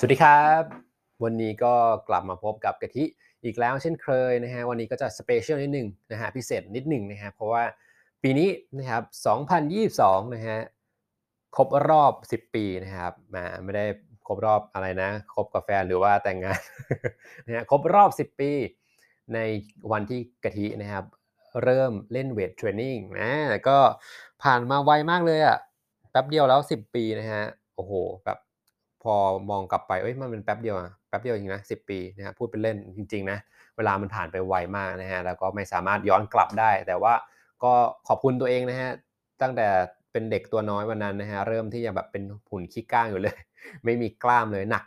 สวัสดีครับ วันนี้ก็กลับมาพบกับกะทิอีกแล้วเช่นเคยนะฮะวันนี้ก็จะ special นิดหนึ่งนะฮะพิเศษนิดหนึ่งนะฮะเพราะว่าปีนี้นะครับ 2022 นะฮะครบรอบ 10 ปีนะครับมาไม่ได้ครบรอบอะไรนะครบกับแฟนหรือว่าแต่งงานนะฮะครบรอบ 10 ปี ในวันที่กะทินะครับ เริ่มเล่น weight training นะก็ผ่านมาไวมากเลยอะ่ะแป๊บเดียวแล้ว 10 ปีนะฮะโอ้โหแบบ อมองกลับไปเอ้ยมันเป็นแป๊บเดียวอะแป๊บเดียวจริงนะสิปีนะฮะพูดเป็นเล่นจริงๆนะเวลามันผ่านไปไวมากนะฮะแล้วก็ไม่สามารถย้อนกลับได้ แต่ว่าก็ขอบคุณตัวเองนะฮะตั้งแต่เป็นเด็กตัวน้อยวันนั้นนะฮะเริ่มที่จะแบบเป็นหุ่นขี้ก้างอยู่เลย ไม่มีกล้ามเลยหนัก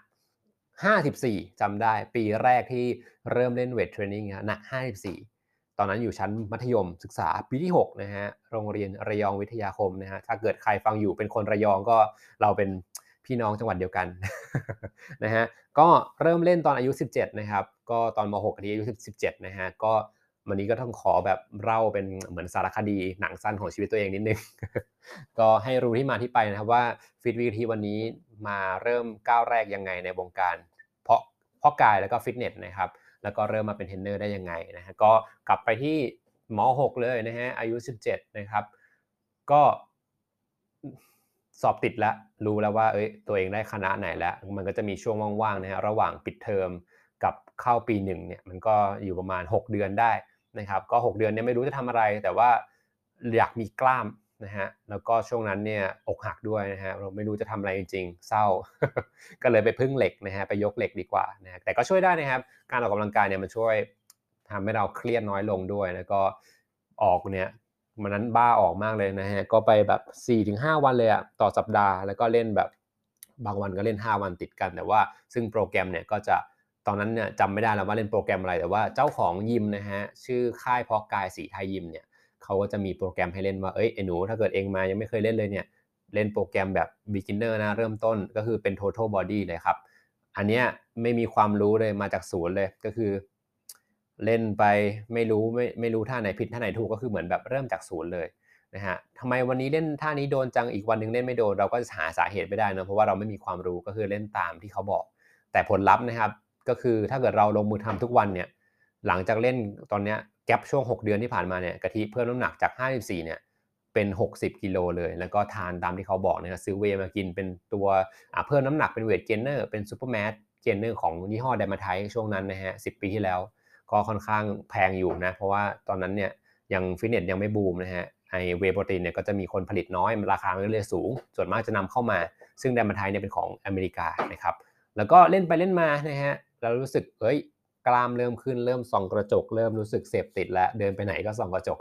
54จำได้ ปีแรกที่เริ่มเล่นเวทเทรนนิ่งหนัก 54 ตอนนั้นอยู่ชั้นมัธยมศึกษาปีที่6นะฮะโรงเรียนระยองวิทยาคมนะฮะถ้าเกิดใครฟังอยู่เป็นคนระยองก็เราเป็น พี่น้องจังหวัดเดียวกันนะฮะก็เริ่มเล่นตอนอายุ 17 นะครับ ก็ตอนม .6 ที่อายุ 17 นะฮะก็วันนี้ก็ต้องขอแบบเล่าเป็นเหมือนสารคดีหนังสั้นของชีวิตตัวเองนิดนึง ก็ให้รู้ที่มาที่ไปนะครับว่า Fit with Kathi วันนี้มาเริ่มก้าวแรกยังไงในวงการ เพราะเพราะกายแล้วก็ฟิตเนสนะครับแล้วก็เริ่มมาเป็นเทรนเนอร์ได้ยังไงนะฮะก็กลับไปที่ม .6 เลยนะฮะอายุ 17 นะครับ ก็ สอบติดแล้วรู้แล้วว่าเอ้ยตัวเองได้คณะไหนแล้ว มันก็จะมีช่วงว่างๆนะฮะระหว่างปิดเทอมกับเข้าปีหนึ่งเนี่ยมันก็อยู่ประมาณ 6 เดือนได้นะครับก็ 6 เดือนเนี่ยไม่รู้จะทำอะไร แต่ว่าอยากมีกล้ามนะฮะแล้วก็ช่วงนั้นเนี่ยอกหักด้วยนะฮะเราไม่รู้จะทำอะไรจริงๆ เศร้า ก็เลยไปพึ่งเหล็กนะฮะไปยกเหล็กดีกว่านะแต่ก็ช่วยได้นะครับการออกกำลังกายเนี่ยมันช่วยทำให้เราเครียดน้อยลงด้วยแล้วก็ออกเนี่ย มันนั้นบ้าออกมากเลยนะฮะก็ไปแบบ4-5วันเลยอะต่อสัปดาห์แล้วก็เล่นแบบบางวันก็เล่น 5 วันติดกัน แต่ว่าซึ่งโปรแกรมเนี่ยก็จะตอนนั้นเนี่ยจำไม่ได้แล้วว่าเล่นโปรแกรมอะไรแต่ว่าเจ้าของยิมนะฮะชื่อค่ายพอกายสีไทยยิมเนี่ยเขาก็จะมีโปรแกรมให้เล่นว่าเอ้ยไอ้หนูถ้าเกิดเองมายังไม่เคยเล่นเลยเนี่ยเล่นโปรแกรมแบบ beginner นะเริ่มต้นก็คือเป็น total body เลยครับ อันเนี้ยไม่มีความรู้เลยมาจากศูนย์เลยก็คือ เล่นไปไม่รู้ไม่ไม่รู้ท่าไหนผิดท่าไหนถูกก็คือเหมือนแบบเริ่มจากศูนย์เลยนะฮะทำไมวันนี้เล่นท่านี้โดนจังอีกวันนึงเล่นไม่โดนเราก็จะหาสาเหตุไม่ได้นะเพราะว่าเราไม่มีความรู้ก็คือเล่นตามที่เขาบอก แต่ผลลัพธ์นะครับก็คือถ้าเกิดเราลงมือทำทุกวันเนี่ยหลังจากเล่นตอนเนี้ยแกลบช่วง 6 เดือนที่ผ่านมาเนี่ยกะทิเพิ่มน้ำหนักจาก 54เนี่ยเป็น 60 กิโลเลย แล้วก็ทานตามที่เขาบอกนะครับซื้อเวมากินเป็นตัวเพิ่มน้ำหนักเป็น weight gainer เป็น super mass gainer ของยี่ห้อ Dymatize ช่วงนั้นนะฮะ10ปีที่แล้ว ก็ค่อนข้างแพงอยู่นะ เพราะว่าตอนนั้นเนี่ยยังฟิตเนสยังไม่บูมนะฮะไอ whey protein เนี่ยก็จะมีคนผลิตน้อยราคามันเลยสูง ส่วนมากจะนำเข้ามา ซึ่ง Dymatize เนี่ยเป็นของอเมริกานะครับแล้วก็เล่นไปเล่นมานะฮะเรารู้สึกเอ้ยกล้ามเริ่มขึ้นเริ่มส่องกระจก เริ่มรู้สึกเสพติดแล้วเดินไปไหนก็ส่องกระจก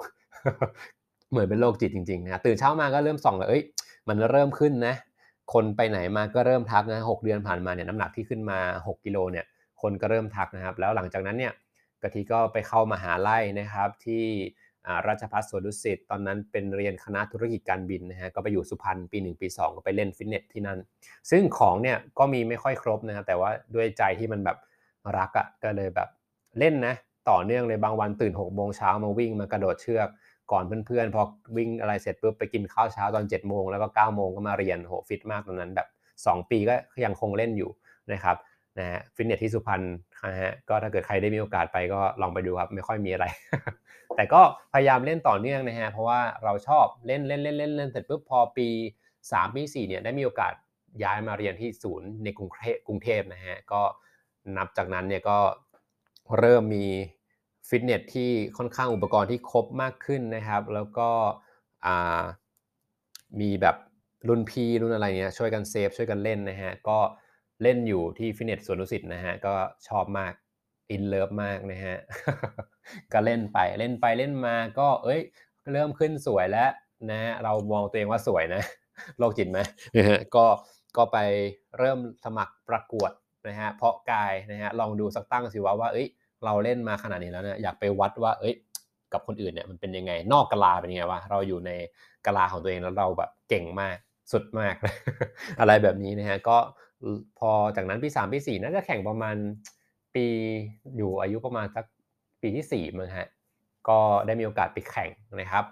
เหมือนเป็นโรคจิตจริงๆนะตื่นเช้ามาก็เริ่มส่องเลยเอ้ยมันเริ่มขึ้นนะ คนไปไหนมาก็เริ่มทักนะหเดือนผ่านมาเนี่ยน้ำหนักที่ขึ้นมา 6กิโลเนี่ยคนก็เริ่มทักนะครับ แล้วหลังจากนั้นเนี่ย กะทิก็ไปเข้ามาหาลัยนะครับที่ราชภัฏสวนดุสิตตอนนั้นเป็นเรียนคณะธุรกิจการบินนะฮะก็ไปอยู่สุพรรณปี 1 ปี 2 ก็ไปเล่นฟิตเนสที่นั่น ซึ่งของเนี่ยก็มีไม่ค่อยครบนะครับแต่ว่าด้วยใจที่มันแบบรักอะ่ะก็เลยแบบเล่นนะต่อเนื่องเลยบางวันตื่น6กโมงเช้ามาวิ่งมากระโดดเชือกก่อนเพื่อนๆ พอวิ่งอะไรเสร็จปุ๊บไปกินข้าวเช้าตอน7จ็ดโมงแล้วก็9ก้าโมงก็มาเรียนโหฟิตมากตอนนั้นแบบ 2 ปีก็ยังคงเล่นอยู่นะครับ นะฮะฟิตเนสที่สุพรรณนะฮะก็ถ้าเกิดใครได้มีโอกาสไปก็ลองไปดูครับ ไม่ค่อยมีอะไร แต่ก็พยายามเล่นต่อเนื่องนะฮะเพราะว่าเราชอบเล่นเล่นเล่นเล่นเล่นเสร็จปุ๊บพอปี3ปี4เนี่ยได้มีโอกาสย้ายมาเรียนที่ศูนย์ในกรุงเทพกรุงเทพนะฮะก็นับจากนั้นเนี่ยก็เริ่มมีฟิตเนสที่ค่อนข้างอุปกรณ์ที่ครบมากขึ้นนะครับ แล้วก็มีแบบรุ่นพี่รุ่นอะไรเนี้ยช่วยกัน save ช่วยกันเล่นนะฮะก็ เล่นอยู่ที่ฟิตเนสสวนดุสิตนะฮะก็ชอบมาก in love มากนะฮะก็เล่นไปเล่นไปเล่นมาก็เอ้ย เริ่มขึ้นสวยแล้วนะเรามองตัวเองว่าสวยนะโรคจิตไหมนะฮะก็ก็ไปเริ่มสมัครประกวดนะฮะเพาะกายนะฮะลองดูสักตั้งสิว่าว่าเอ้ย เราเล่นมาขนาดนี้แล้วเนี่ยอยากไปวัดว่า เอ้ย กับคนอื่นเนี่ยมันเป็นยังไง นอกกลาเป็นยังไงวะเราอยู่ในกลาของตัวเองแล้วเราแบบเก่งมากสุดมาก อะไรแบบนี้นะฮะก็ พอจากนั้นปีสามปีสี่น่าจะแข่งประมาณปีอยู่อายุประมาณสักปีที่สี่มั้งฮะก็ได้มีโอกาสไปแข่งนะครับ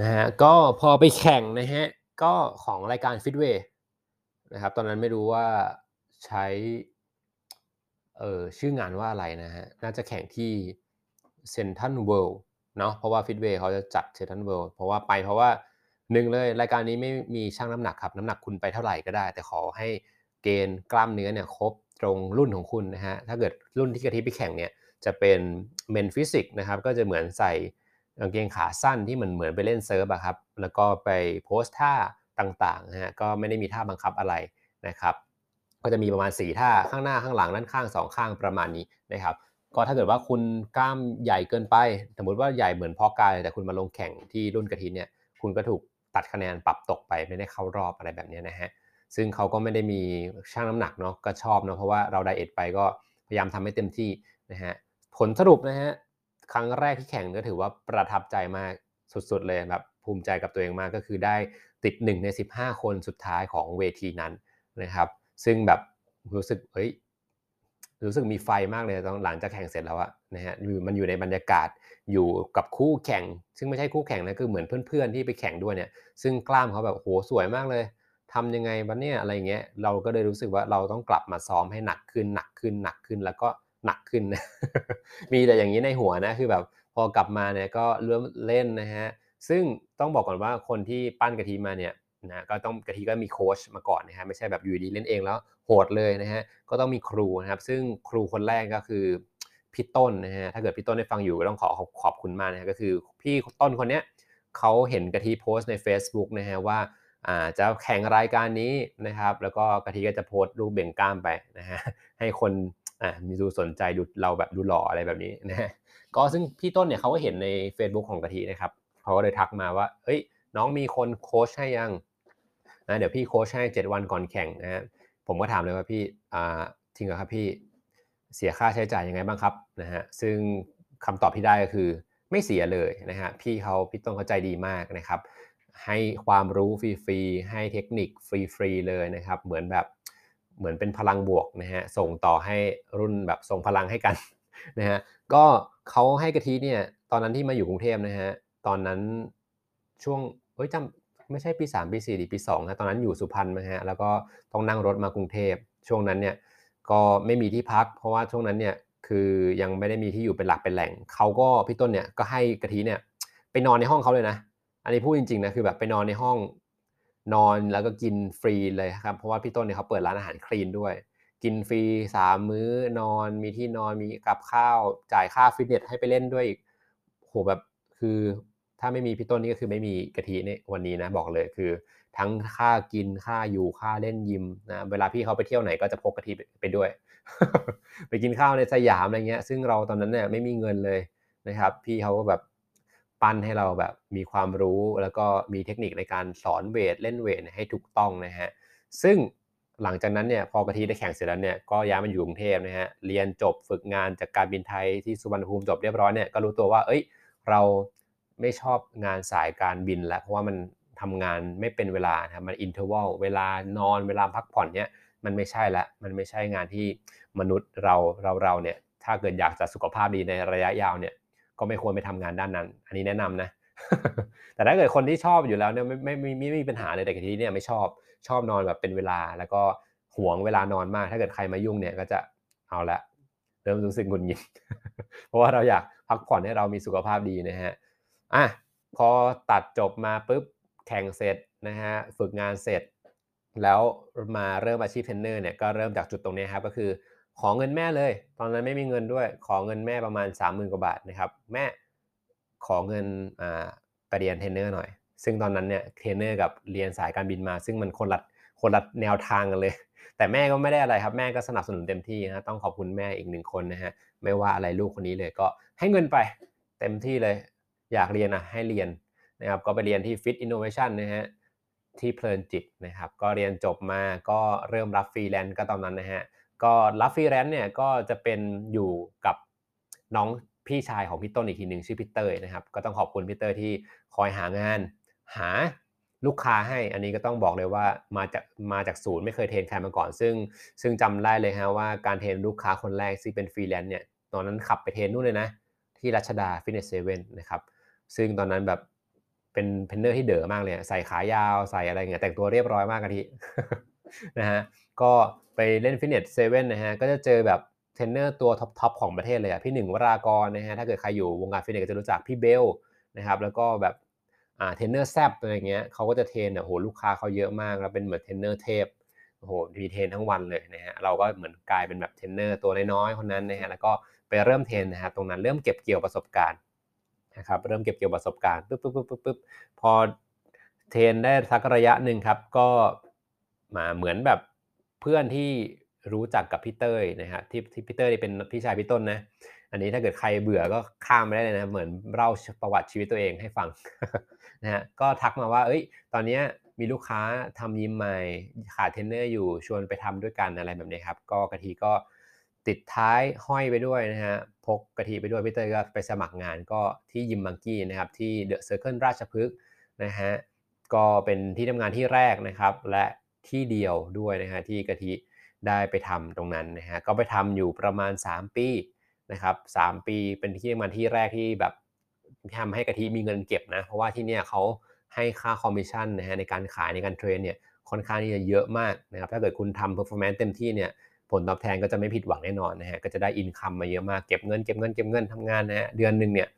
นะฮะก็พอไปแข่งนะฮะก็ของรายการฟิตเวย์นะครับตอนนั้นไม่รู้ว่าใช้เอ่อชื่องานว่าอะไรนะฮะน่าจะแข่งที่ Central World เนาะเพราะว่า Fitway เขาจะจัด Central World เพราะว่าไปเพราะว่า หนึ่งเลยรายการนี้ไม่มีชั่งน้ำหนักครับ น้ำหนักคุณไปเท่าไหร่ก็ได้ แต่ขอให้เกณฑ์กล้ามเนื้อเนี่ยครบตรงรุ่นของคุณนะฮะถ้าเกิดรุ่นที่กะทิไปแข่งเนี่ยจะเป็น men physique นะครับก็จะเหมือนใส่กางเกงขาสั้นที่เหมือนเหมือนไปเล่น surf อะครับแล้วก็ไปโพสท่าต่างๆนะฮะก็ไม่ได้มีท่าบังคับอะไรนะครับ ก็จะมีประมาณ 4 ท่าข้างหน้าข้างหลังด้านข้าง 2 ข้างประมาณนี้นะครับก็ถ้าเกิดว่าคุณกล้ามใหญ่เกินไป สมมติว่าใหญ่เหมือนเพาะกายแต่คุณมาลงแข่งที่รุ่นกะทิเนี่ยคุณก็ถูก ตัดคะแนนปรับตกไปไม่ได้เข้ารอบอะไรแบบนี้นะฮะซึ่งเขาก็ไม่ได้มีช่างน้ำหนักเนาะก็ชอบเนาะเพราะว่าเราไดเอทไปก็พยายามทำให้เต็มที่นะฮะผลสรุปนะฮะครั้งแรกที่แข่งก็ถือว่าประทับใจมากสุดๆเลยแบบภูมิใจกับตัวเองมากก็คือได้ติด 1 ใน 15 คนสุดท้ายของเวทีนั้นนะครับซึ่งแบบรู้สึกเฮ้ยรู้สึกมีไฟมากเลยตอนหลังจากแข่งเสร็จแล้วอะนะฮะมันอยู่ในบรรยากาศ อยู่กับคู่แข่ง ซึ่งไม่ใช่คู่แข่งนะคือเหมือนเพื่อนๆที่ไปแข่งด้วยเนี่ย ซึ่งกล้ามเขาแบบโหสวยมากเลยทำยังไงบ้าเนี่ยอะไรเงี้ยเราก็เลยรู้สึกว่าเราต้องกลับมาซ้อมให้หนักขึ้นหนักขึ้นหนักขึ้นแล้วก็หนักขึ้นนะมีแต่อย่างนี้ในหัวนะคือแบบพอกลับมาเนี่ยก็เริ่มเล่นนะฮะซึ่งต้องบอกก่อนว่าคนที่ปั้นกะทิมาเนี่ยนะก็ต้องกะทิก็มีโค้ชมาก่อนนะฮะไม่ใช่แบบอยู่ดีเล่นเองแล้วโหดเลยนะฮะก็ต้องมีครูนะครับ ซึ่งครูคนแรกก็คือ พี่ต้นนะฮะถ้าเกิดพี่ต้นได้ฟังอยู่ก็ต้องขอขอบคุณมากนะฮะก็คือพี่ต้นคนเนี้ยเขาเห็นกะทิโพสต์ใน Facebook นะฮะว่าจะแข่งรายการนี้นะครับ แล้วก็กะทิก็จะโพสต์รูปเบ่งกล้ามไปนะฮะให้คนมีดูสนใจดูเราแบบดูหล่ออะไรแบบนี้นะฮะก็ซึ่งพี่ต้นเนี่ยเขาก็เห็นใน Facebook ของกะทินะครับเขาก็เลยทักมาว่าเฮ้ยน้องมีคนโค้ชให้ยังนะเดี๋ยวพี่โค้ชให้ 7 วันก่อนแข่งนะฮะผมก็ถามเลยว่าพี่อ่าจริงเหรอครับพี่ เสียค่าใช้จ่ายยังไงบ้างครับนะฮะซึ่งคำตอบที่ได้ก็คือไม่เสียเลยนะฮะพี่เขาพี่ต้นเขาใจดีมากนะครับ ให้ความรู้ฟรีๆให้เทคนิคฟรีๆเลยนะครับเหมือนแบบเหมือนเป็นพลังบวกนะฮะส่งต่อให้รุ่นแบบส่งพลังให้กันนะฮะก็เขาให้กะทิเนี่ยตอนนั้นที่มาอยู่กรุงเทพนะฮะตอนนั้นช่วงเอ้ยจำไม่ใช่ปี3ปี4ดีปี2นะตอนนั้นอยู่สุพรรณนะฮะแล้วก็ต้องนั่งรถมากรุงเทพช่วงนั้นเนี่ย ก็ไม่มีที่พัก เพราะว่าช่วงนั้นเนี่ยคือยังไม่ได้มีที่อยู่เป็นหลักเป็นแหล่งเขาก็พี่ต้นเนี่ยก็ให้กะทิเนี่ยไปนอนในห้องเขาเลยนะ อันนี้พูดจริงๆนะคือแบบไปนอนในห้องนอนแล้วก็กินฟรีเลยครับเพราะว่าพี่ต้นเนี่ยเขาเปิดร้านอาหารคลีนด้วย กินฟรีสามมื้อนอนมีที่นอนมีกับข้าวจ่ายค่าฟิตเนสให้ไปเล่นด้วยอีกโหแบบคือถ้าไม่มีพี่ต้นนี่ก็คือไม่มีกะทิในวันนี้นะบอกเลยคือ ทั้งค่ากินค่าอยู่ค่าเล่นยิมนะเวลาพี่เขาไปเที่ยวไหนก็จะพกกะทิไปด้วย ไปกินข้าวในสยามอะไรเงี้ย ซึ่งเราตอนนั้นเนี่ยไม่มีเงินเลยนะครับ พี่เขาก็แบบปั้นให้เราแบบมีความรู้แล้วก็มีเทคนิคในการสอนเวทเล่นเวทให้ถูกต้องนะฮะซึ่งหลังจากนั้นเนี่ยพอกะทิได้แข่งเสร็จแล้วเนี่ยก็ย้ายมาอยู่กรุงเทพนะฮะเรียนจบฝึกงานจากการบินไทยที่สุวรรณภูมิจบเรียบร้อยเนี่ยก็รู้ตัวว่า เอ้ย เราไม่ชอบงานสายการบินแล้วเพราะว่ามัน ทำงานไม่เป็นเวลานะมัน interval เวลานอนเวลาพักผ่อนเนี่ยมันไม่ใช่ละมันไม่ใช่งานที่มนุษย์เราเราเราเนี่ยถ้าเกิดอยากจะสุขภาพดีในระยะยาวเนี่ยก็ไม่ควรไปทำงานด้านนั้น อันนี้แนะนำนะ แต่ถ้าเกิดคนที่ชอบอยู่แล้วเนี่ยไม่ไม่ไม่ไม่มีปัญหาเลยแต่กะทิเนี่ยไม่ชอบชอบนอนแบบเป็นเวลา แล้วก็หวงเวลานอนมาก ถ้าเกิดใครมายุ่งเนี่ยก็จะเอาละเริ่มรู้สึกหงุดหงิดเพราะว่าเราอยากพักผ่อนให้เรามีสุขภาพดีนะฮะอะพอตัดจบมาปุ๊บ แข่งเสร็จนะฮะฝึกงานเสร็จ แล้วมาเริ่มอาชีพเทรนเนอร์เนี่ยก็เริ่มจากจุดตรงนี้ครับก็คือขอเงินแม่เลย ตอนนั้นไม่มีเงินด้วย ขอเงินแม่ประมาณ 30,000กว่าบาทนะครับแม่ขอเงินอ่าไปเรียนเทรนเนอร์หน่อย ซึ่งตอนนั้นเนี่ยเทรนเนอร์กับเรียนสายการบินมา ซึ่งมันคนละคนละแนวทางกันเลย แต่แม่ก็ไม่ได้อะไรครับ แม่ก็สนับสนุนเต็มที่นะต้องขอบคุณแม่อีกหนึ่งคนนะฮะไม่ว่าอะไรลูกคนนี้เลยก็ให้เงินไปเต็มที่เลย อยากเรียนอะให้เรียน นะครับก็ไปเรียนที่ Fit Innovation นะฮะที่เพลินจิตนะครับก็เรียนจบมาก็เริ่มรับฟรีแลนซ์ก็ตอนนั้นนะฮะก็รับฟรีแลนซ์เนี่ยก็จะเป็นอยู่กับน้องพี่ชายของพี่ต้นอีกทีหนึ่งชื่อพี่เตอร์นะครับก็ต้องขอบคุณพี่เตอร์ที่คอยหางาน หาลูกค้าให้อันนี้ก็ต้องบอกเลยว่ามาจากมาจากศูนย์ไม่เคยเทรนใครมาก่อน ซึ่งซึ่งจำได้เลยฮะว่าการเทรนลูกค้าคนแรกที่เป็นฟรีแลนซ์เนี่ยตอนนั้นขับไปเทรนนู่นเลยนะที่รัชดา Fitness Seven นะครับซึ่งตอนนั้นแบบ เป็นเทรนเนอร์ที่เด๋อมากเลยใส่ขายาวใส่อะไรเงี้ยแต่งตัวเรียบร้อยมากกะทินะฮะก็ไปเล่น Fitness Seven นะฮะก็จะเจอแบบเทรนเนอร์ตัวท็อปๆของประเทศเลยอะพี่หนึ่งวรากรนะฮะถ้าเกิดใครอยู่วงการฟิตเนสก็จะรู้จักพี่เบลนะครับแล้วก็แบบอ่าเทรนเนอร์แซบอะไรเงี้ยเขาก็จะเทรนอะโหลูกค้าเขาเยอะมากแล้วเป็นเหมือนเทรนเนอร์เทพโอ้โหมีเทรนทั้งวันเลยนะฮะเราก็เหมือนกลายเป็นแบบเทรนเนอร์ตัวน้อยๆคนนั้นนะฮะแล้วก็ไปเริ่มเทรนนะฮะตรงนั้นเริ่มเก็บเกี่ยวประสบการณ์ นะครับเริ่มเก็บเกี่ยวประสบการณ์ปุ๊บปุ๊บปุ๊บปุ๊บพอเทรนได้สักระยะหนึ่งครับ ก็มาเหมือนแบบเพื่อนที่รู้จักกับพี่เต้ยนะฮะที่ที่พี่เต้ยเป็นพี่ชายพี่ต้นนะ อันนี้ถ้าเกิดใครเบื่อก็ข้ามไปได้เลยนะเหมือนเล่าประวัติชีวิตตัวเองให้ฟังนะฮะก็ทักมาว่า เอ้ย ตอนนี้มีลูกค้าทำยิมใหม่ขาดเทรนเนอร์อยู่ชวนไปทำด้วยกันอะไรแบบนี้ครับ ก็กะทิก็ ติดท้ายห้อยไปด้วยนะฮะพกกะทิไปด้วยพี่เต้ยก็ไปสมัครงานก็ที่ Gym Monkey นะครับที่ The Circle ราชพฤกษ์นะฮะก็เป็นที่ทำงานที่แรกนะครับ และที่เดียวด้วยนะฮะที่กะทิได้ไปทำตรงนั้นนะฮะก็ไปทำอยู่ประมาณ 3 ปีนะครับ3ปีเป็นที่ทำงานที่แรกที่แบบทำให้กะทิมีเงินเก็บนะเพราะว่าที่เนี่ยเขาให้ค่าคอมมิชชั่นนะฮะในการขายในการเทรนเนี่ยค่อนข้างที่จะเยอะมากนะครับถ้าเกิดคุณทำ performance เต็มที่เนี่ย ผลตอบแทนก็จะไม่ผิดหวังแน่นอนนะฮะก็จะได้ income มาเยอะมากเก็บเงินเก็บเงินเก็บเงินทำงานนะฮะเดือนหนึ่งเนี่ย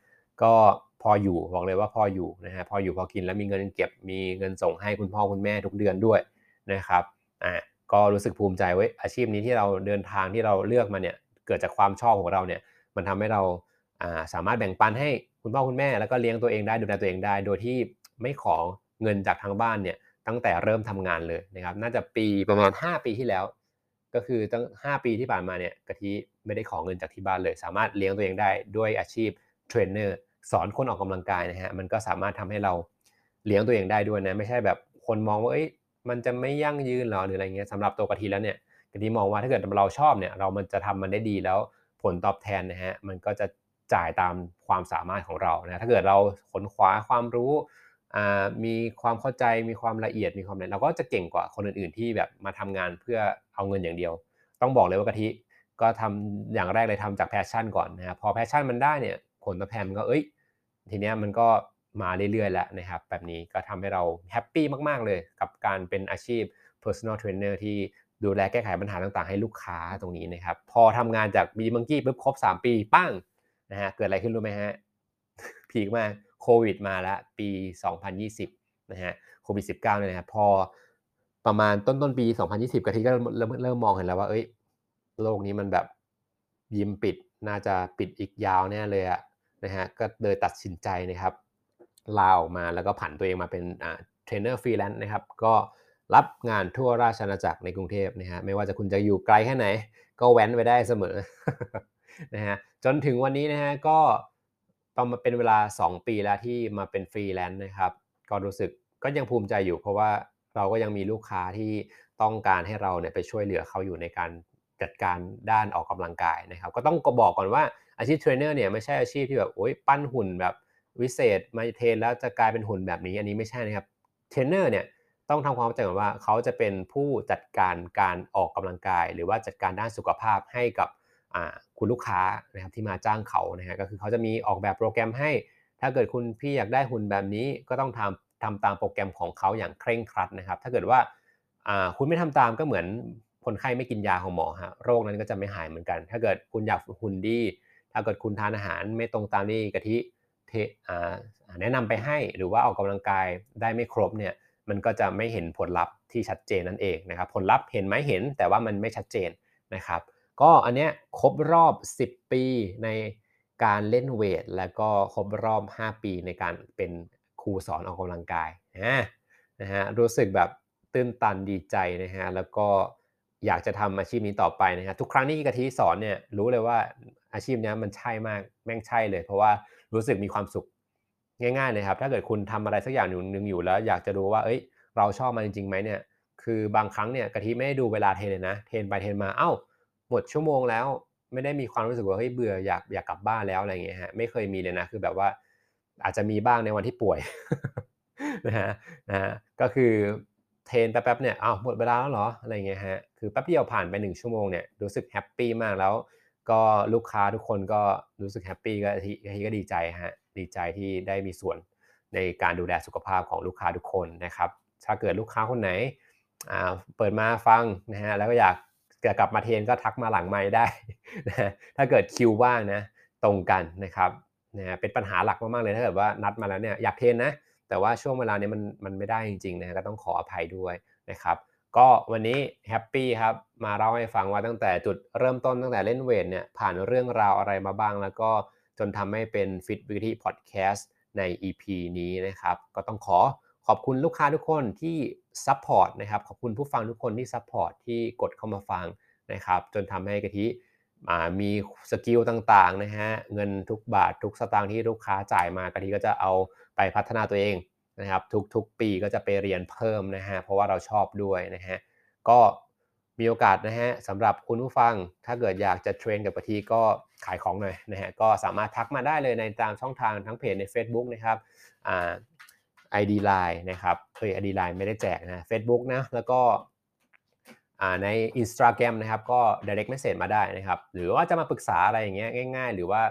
ก็พออยู่บอกเลยว่าพออยู่นะฮะพออยู่พอกินแล้วมีเงินเก็บมีเงินส่งให้คุณพ่อคุณแม่ทุกเดือนด้วยนะครับอ่าก็รู้สึกภูมิใจไว้อาชีพนี้ที่เราเดินทางที่เราเลือกมาเนี่ยเกิดจากความชอบของเราเนี่ยมันทำให้เราสามารถแบ่งปันให้คุณพ่อคุณแม่แล้วก็เลี้ยงตัวเองได้ดูแลตัวเองได้ โดยที่ไม่ขอเงินจากทางบ้านเนี่ยตั้งแต่เริ่มทำงานเลยนะครับน่าจะปีประมาณ 5 ปีที่แล้ว ก็คือตั้ง 5 ปีที่ผ่านมาเนี่ยกะทิไม่ได้ขอเงินจากที่บ้านเลย สามารถเลี้ยงตัวเองได้ด้วยอาชีพเทรนเนอร์สอนคนออกกำลังกายนะฮะมันก็สามารถทำให้เราเลี้ยงตัวเองได้ด้วยนะไม่ใช่แบบคนมองว่าเอ้ยมันจะไม่ยั่งยืนหรอหรืออะไรเงี้ยสำหรับตัวกะทิแล้วเนี่ยกะทิมองว่าถ้าเกิดเราชอบเนี่ยเรามันจะทำมันได้ดีแล้วผลตอบแทนนะฮะมันก็จะจ่ายตามความสามารถของเรานะถ้าเกิดเราขวนขวายความรู้มีความเข้าใจมีความละเอียดมีความอะไรเราก็จะเก่งกว่าคนอื่น ๆ ที่แบบมาทำงานเพื่อ เอาเงินอย่างเดียว ต้องบอกเลยว่ากะทิก็ทำอย่างแรกเลยทำจาก passion ก่อนนะครับพอ passion มันได้เนี่ยผลตอบแทนมันก็เอ้ยทีเนี้ยมันก็มาเรื่อยๆแล้วนะครับแบบนี้ก็ทำให้เราแฮปปี้มากๆเลยกับการเป็นอาชีพ personal trainer ที่ดูแลแก้ไขปัญหาต่างๆ ให้ลูกค้าตรงนี้นะครับ พอทำงานจากบีมังกี้ปุ๊บครบ 3 ปีปั้งนะฮะเกิดอะไรขึ้นรู้ไหมฮะพีคมากโควิดมาแล้วปี 2020นะฮะโควิด 19เนี่ยนะครับพอ ประมาณต้นต้นปี 2020กะทิก็เริ่มเริ่มมองเห็นแล้วว่า เอ้ย โลกนี้มันแบบยิมปิดน่าจะปิดอีกยาวแน่เลยอะนะฮะก็เลยตัดสินใจนะครับลาออกมาแล้วก็ผันตัวเองมาเป็นเทรนเนอร์ฟรีแลนซ์นะครับ ก็รับงานทั่วราชอาณาจักรในกรุงเทพนะฮะไม่ว่าจะคุณจะอยู่ไกลแค่ไหน ก็แว้นไปได้เสมอนะฮะจนถึงวันนี้นะฮะก็ต้องมาเป็นเวลา 2 ปีแล้วที่มาเป็นฟรีแลนซ์นะครับ ก็รู้สึกก็ยังภูมิใจอยู่เพราะว่า เราก็ยังมีลูกค้าที่ต้องการให้เราเนี่ยไปช่วยเหลือเขาอยู่ในการจัดการด้านออกกำลังกายนะครับ ก็ต้องก็บอกก่อนว่าอาชีพเทรนเนอร์เนี่ยไม่ใช่อาชีพที่แบบโอ๊ยปั้นหุ่นแบบวิเศษมา train แล้วจะกลายเป็นหุ่นแบบนี้ อันนี้ไม่ใช่นะครับเทรนเนอร์เนี่ยต้องทำความเข้าใจก่อนว่าเขาจะเป็นผู้จัดการการออกกำลังกาย หรือว่าจัดการด้านสุขภาพให้กับคุณลูกค้านะครับที่มาจ้างเขานะฮะก็คือเขาจะมีออกแบบโปรแกรมให้ ถ้าเกิดคุณพี่อยากได้หุ่นแบบนี้ก็ต้องทำ ทำตามโปรแกรมของเขาอย่างเคร่งครัดนะครับ ถ้าเกิดว่าคุณไม่ทำตามก็เหมือนคนไข้ไม่กินยาของหมอฮะโรคนั้นก็จะไม่หายเหมือนกัน ถ้าเกิดคุณอยากหุ่นดี ถ้าเกิดคุณทานอาหารไม่ตรงตามที่กะทิแนะนำไปให้หรือว่าออกกำลังกายได้ไม่ครบเนี่ยมันก็จะไม่เห็นผลลัพธ์ที่ชัดเจนนั่นเองนะครับ ผลลัพธ์เห็นไหมเห็นแต่ว่ามันไม่ชัดเจนนะครับ ก็อันเนี้ยครบรอบ 10 ปีในการเล่นเวท แล้วก็ครบรอบ 5 ปีในการเป็น ครูสอนออกกำลังกายนะนะฮะรู้สึกแบบตื้นตันดีใจนะฮะแล้วก็อยากจะทำอาชีพนี้ต่อไปนะฮะทุกครั้งที่กะทิสอนเนี่ยรู้เลยว่าอาชีพนี้มันใช่มากแม่งใช่เลย เพราะว่ารู้สึกมีความสุขง่ายๆเลยครับ ถ้าเกิดคุณทำอะไรสักอย่างหนึ่งอยู่แล้ว อยากจะรู้ว่าเอ้ย เราชอบมันจริงๆไหมเนี่ย คือบางครั้งเนี่ยกะทิไม่ได้ดูเวลา train เลยนะ train ไป train มา เอ้า หมดชั่วโมงแล้ว ไม่ได้มีความรู้สึกว่าเฮ้ยเบื่ออยากอยากกลับบ้านแล้วอะไรเงี้ยฮะ ไม่เคยมีเลยนะ คือแบบว่า อาจจะมีบ้างในวันที่ป่วยนะฮะนะฮะก็คือ train แป๊บๆเนี่ยอ้าวหมดเวลาแล้วเหรออะไรเงี้ยฮะคือแป๊บเดียวผ่านไปหนึ่งชั่วโมงเนี่ยรู้สึก happy มากแล้ว ก็ลูกค้าทุกคนก็รู้สึก happy กะทิก็ดีใจฮะดีใจที่ได้มีส่วนในการดูแลสุขภาพของลูกค้าทุกคนนะครับถ้าเกิดลูกค้าคนไหนอ่าเปิดมาฟังนะฮะแล้วก็อยากจะกลับมาเทนก็ทักมาหลังไมค์ได้นะฮะถ้าเกิดคิวว่างนะตรงกันนะครับ นะเป็นปัญหาหลักมากๆเลยถ้าเกิดว่านัดมาแล้วเนี่ยอยากเทรนนะแต่ว่าช่วงเวลาเนี้มันมันไม่ได้จริงๆนะก็ต้องขออภัยด้วยนะครับก็วันนี้แฮปปี้ครับมาเล่าให้ฟังว่าตั้งแต่จุดเริ่มต้นตั้งแต่เล่นเวทเนี่ยผ่านเรื่องราวอะไรมาบ้าง แล้วก็จนทำให้เป็น Fit with Kathi Podcast ใน EP นี้นะครับก็ต้องขอขอบคุณลูกค้าทุกคนที่ support นะครับขอบคุณผู้ฟังทุกคนที่ support ที่กดเข้ามาฟังนะครับจนทำให้กะทิ มี skill ต่างๆนะฮะเงินทุกบาททุกสตางค์ที่ลูกค้าจ่ายมากะทิก็จะเอาไปพัฒนาตัวเองนะครับทุกๆปีก็จะไปเรียนเพิ่มนะฮะเพราะว่าเราชอบด้วยนะฮะก็มีโอกาสนะฮะสำหรับคุณผู้ฟังถ้าเกิดอยากจะเทรนกับกะทิก็ขายของหน่อยนะฮะก็สามารถทักมาได้เลยในตามช่องทางทั้งเพจใน Facebook นะครับอ่า ID Line นะครับเฮ้ย ID Line ไม่ได้แจกนะ Facebook นะแล้วก็ ใน Instagram นะครับก็ direct message มาได้นะครับหรือว่าจะมาปรึกษาอะไรอย่างเงี้ยง่าย ๆ หรือว่า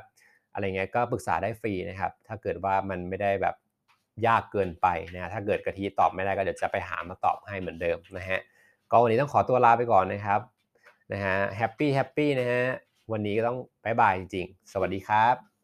อะไรเงี้ยก็ปรึกษาได้ฟรีนะครับถ้าเกิดว่ามันไม่ได้แบบยากเกินไปนะถ้าเกิดกะทิตอบไม่ได้ก็เดี๋ยวจะไปหามาตอบให้เหมือนเดิมนะฮะก็วันนี้ต้องขอตัวลาไปก่อนนะครับนะฮะแฮปปี้แฮปปี้นะฮะวันนี้ก็ต้องบายบายจริงๆ สวัสดีครับ